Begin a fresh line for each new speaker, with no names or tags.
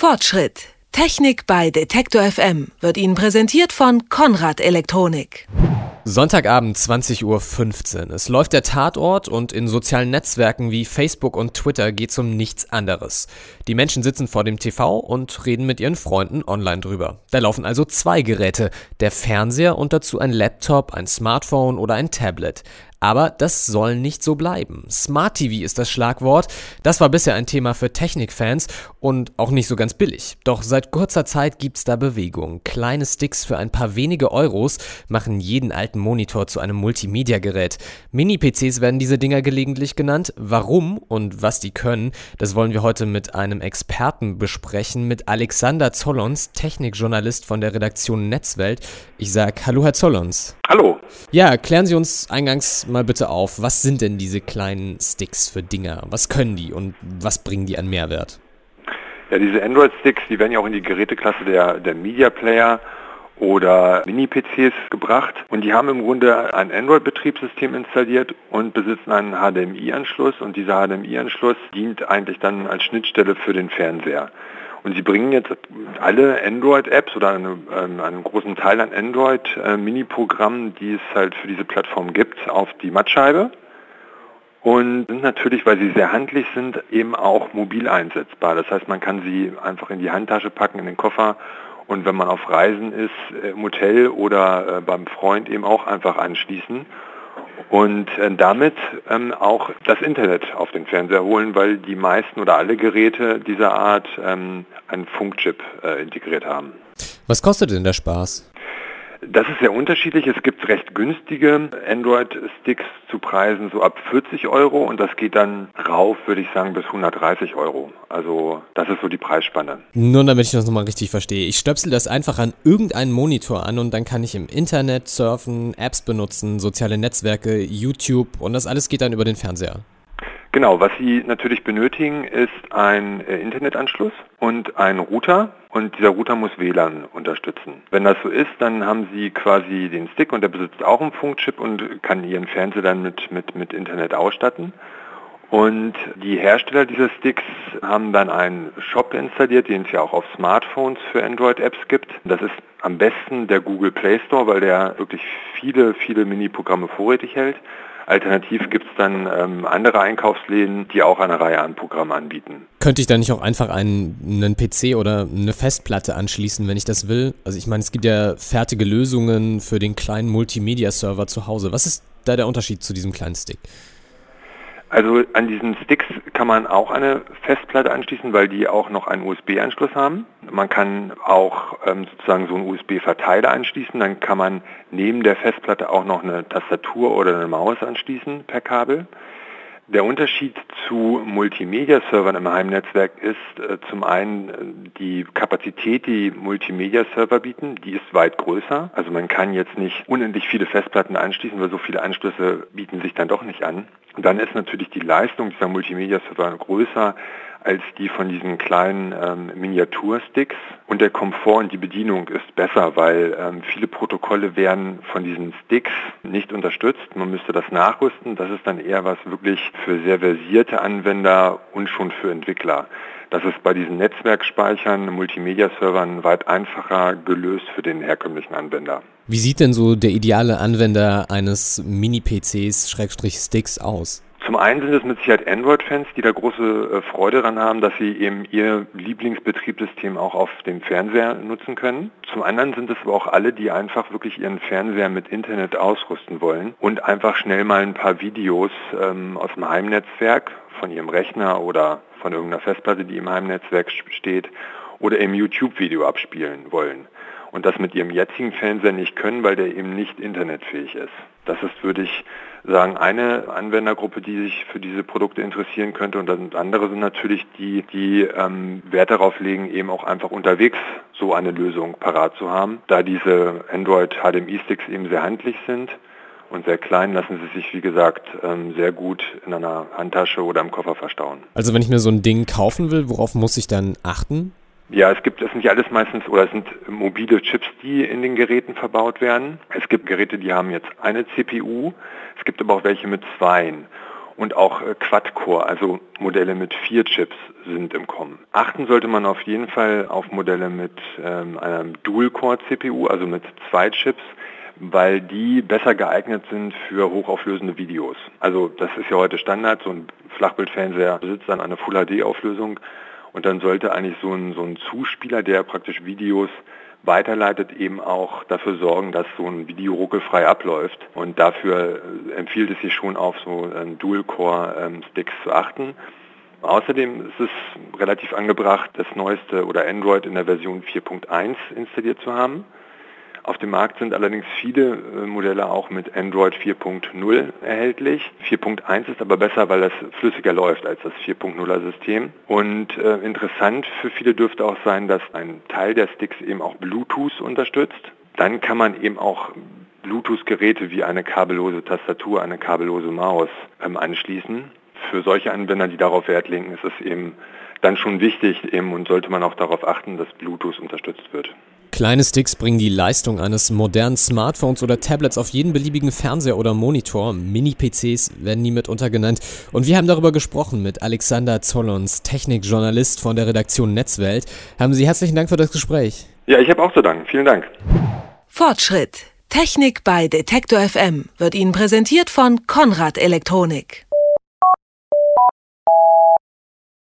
Fortschritt. Technik bei Detektor FM wird Ihnen präsentiert von Konrad Elektronik.
Sonntagabend 20.15 Uhr. Es läuft der Tatort und in sozialen Netzwerken wie Facebook und Twitter geht es um nichts anderes. Die Menschen sitzen vor dem TV und reden mit ihren Freunden online drüber. Da laufen also zwei Geräte, der Fernseher und dazu ein Laptop, ein Smartphone oder ein Tablet. Aber das soll nicht so bleiben. Smart TV ist das Schlagwort. Das war bisher ein Thema für Technikfans und auch nicht so ganz billig. Doch seit kurzer Zeit gibt's da Bewegung. Kleine Sticks für ein paar wenige Euros machen jeden alten Monitor zu einem Multimedia-Gerät. Mini-PCs werden diese Dinger gelegentlich genannt. Warum und was die können, das wollen wir heute mit einem Experten besprechen, mit Alexander Zollons, Technikjournalist von der Redaktion Netzwelt. Ich sag Hallo, Herr Zollons.
Hallo.
Ja, klären Sie uns eingangs mal bitte auf, was sind denn diese kleinen Sticks für Dinger? Was können die und was bringen die an Mehrwert?
Ja, diese Android-Sticks, die werden ja auch in die Geräteklasse der, der Media Player oder Mini-PCs gebracht und die haben im Grunde ein Android-Betriebssystem installiert und besitzen einen HDMI-Anschluss und dieser HDMI-Anschluss dient eigentlich dann als Schnittstelle für den Fernseher. Und sie bringen jetzt alle Android-Apps oder eine, ähm, einen großen Teil an Android-Mini-Programmen, die es halt für diese Plattform gibt, auf die Mattscheibe. Und sind natürlich, weil sie sehr handlich sind, eben auch mobil einsetzbar. Das heißt, man kann sie einfach in die Handtasche packen, in den Koffer und wenn man auf Reisen ist, äh, im Hotel oder äh, beim Freund eben auch einfach anschließen und äh, damit ähm, auch das Internet auf den Fernseher holen, weil die meisten oder alle Geräte dieser Art ähm, einen Funkchip äh, integriert haben.
Was kostet denn der Spaß?
Das ist sehr unterschiedlich. Es gibt recht günstige Android-Sticks zu Preisen so ab 40 Euro und das geht dann rauf, würde ich sagen, bis 130 Euro. Also das ist so die Preisspanne.
Nur damit ich das nochmal richtig verstehe. Ich stöpsel das einfach an irgendeinen Monitor an und dann kann ich im Internet surfen, Apps benutzen, soziale Netzwerke, YouTube und das alles geht dann über den Fernseher.
Genau, was Sie natürlich benötigen, ist ein äh, Internetanschluss und ein Router und dieser Router muss WLAN unterstützen. Wenn das so ist, dann haben Sie quasi den Stick und der besitzt auch einen Funkchip und kann Ihren Fernseher dann mit, mit, mit Internet ausstatten. Und die Hersteller dieser Sticks haben dann einen Shop installiert, den es ja auch auf Smartphones für Android-Apps gibt. Das ist am besten der Google Play Store, weil der wirklich viele, viele Mini-Programme vorrätig hält. Alternativ gibt es dann ähm, andere Einkaufsläden, die auch eine Reihe an Programmen anbieten.
Könnte ich da nicht auch einfach einen, einen PC oder eine Festplatte anschließen, wenn ich das will? Also ich meine, es gibt ja fertige Lösungen für den kleinen Multimedia-Server zu Hause. Was ist da der Unterschied zu diesem kleinen Stick?
Also an diesen Sticks kann man auch eine Festplatte anschließen, weil die auch noch einen USB-Anschluss haben. Man kann auch ähm, sozusagen so einen USB-Verteiler anschließen. Dann kann man neben der Festplatte auch noch eine Tastatur oder eine Maus anschließen per Kabel. Der Unterschied zu Multimedia-Servern im Heimnetzwerk ist äh, zum einen äh, die Kapazität, die Multimedia-Server bieten, die ist weit größer. Also man kann jetzt nicht unendlich viele Festplatten anschließen, weil so viele Anschlüsse bieten sich dann doch nicht an. Und dann ist natürlich die Leistung dieser Multimedia-Server größer als die von diesen kleinen ähm, Miniatursticks. Und der Komfort und die Bedienung ist besser, weil ähm, viele Protokolle werden von diesen Sticks nicht unterstützt. Man müsste das nachrüsten. Das ist dann eher was wirklich für sehr versierte Anwender und schon für Entwickler. Das ist bei diesen Netzwerkspeichern, Multimedia-Servern weit einfacher gelöst für den herkömmlichen Anwender.
Wie sieht denn so der ideale Anwender eines Mini-PCs, Sticks aus?
Zum einen sind es mit Sicherheit Android-Fans, die da große äh, Freude daran haben, dass sie eben ihr Lieblingsbetriebssystem auch auf dem Fernseher nutzen können. Zum anderen sind es aber auch alle, die einfach wirklich ihren Fernseher mit Internet ausrüsten wollen und einfach schnell mal ein paar Videos ähm, aus dem Heimnetzwerk von ihrem Rechner oder von irgendeiner Festplatte, die im Heimnetzwerk steht, oder im YouTube-Video abspielen wollen und das mit ihrem jetzigen Fernseher nicht können, weil der eben nicht internetfähig ist. Das ist, würde ich sagen, eine Anwendergruppe, die sich für diese Produkte interessieren könnte und andere sind natürlich die, die ähm, Wert darauf legen, eben auch einfach unterwegs so eine Lösung parat zu haben. Da diese Android HDMI-Sticks eben sehr handlich sind und sehr klein, lassen sie sich, wie gesagt, ähm, sehr gut in einer Handtasche oder im Koffer verstauen.
Also wenn ich mir so ein Ding kaufen will, worauf muss ich dann achten?
Ja, es gibt, es sind ja alles meistens, oder es sind mobile Chips, die in den Geräten verbaut werden. Es gibt Geräte, die haben jetzt eine CPU, es gibt aber auch welche mit zweien. und auch äh, Quad-Core, also Modelle mit vier Chips sind im Kommen. Achten sollte man auf jeden Fall auf Modelle mit ähm, einem Dual-Core-CPU, also mit zwei Chips, weil die besser geeignet sind für hochauflösende Videos. Also das ist ja heute Standard, so ein Flachbildfernseher besitzt dann eine Full-HD-Auflösung und dann sollte eigentlich so ein, so ein Zuspieler, der praktisch Videos weiterleitet, eben auch dafür sorgen, dass so ein Video ruckelfrei abläuft. Und dafür äh, empfiehlt es sich schon auf so Dual-Core-Sticks zu achten. Außerdem ist es relativ angebracht, das neueste oder Android in der Version 4.1 installiert zu haben. Auf dem Markt sind allerdings viele äh, Modelle auch mit Android 4.0 erhältlich. 4.1 ist aber besser, weil das flüssiger läuft als das 4.0er System. Und äh, interessant für viele dürfte auch sein, dass ein Teil der Sticks eben auch Bluetooth unterstützt. Dann kann man eben auch Bluetooth-Geräte wie eine kabellose Tastatur, eine kabellose Maus ähm, anschließen. Für solche Anwender, die darauf Wert legen, ist es eben dann schon wichtig eben und sollte man auch darauf achten, dass Bluetooth unterstützt wird.
Kleine Sticks bringen die Leistung eines modernen Smartphones oder Tablets auf jeden beliebigen Fernseher oder Monitor. Mini-PCs werden nie mitunter genannt. Und wir haben darüber gesprochen mit Alexander Zollons, Technikjournalist von der Redaktion Netzwelt. Haben Sie herzlichen Dank für das Gespräch.
Ja, ich habe auch zu danken. Vielen Dank.
Fortschritt. Technik bei Detektor FM wird Ihnen präsentiert von Konrad Elektronik.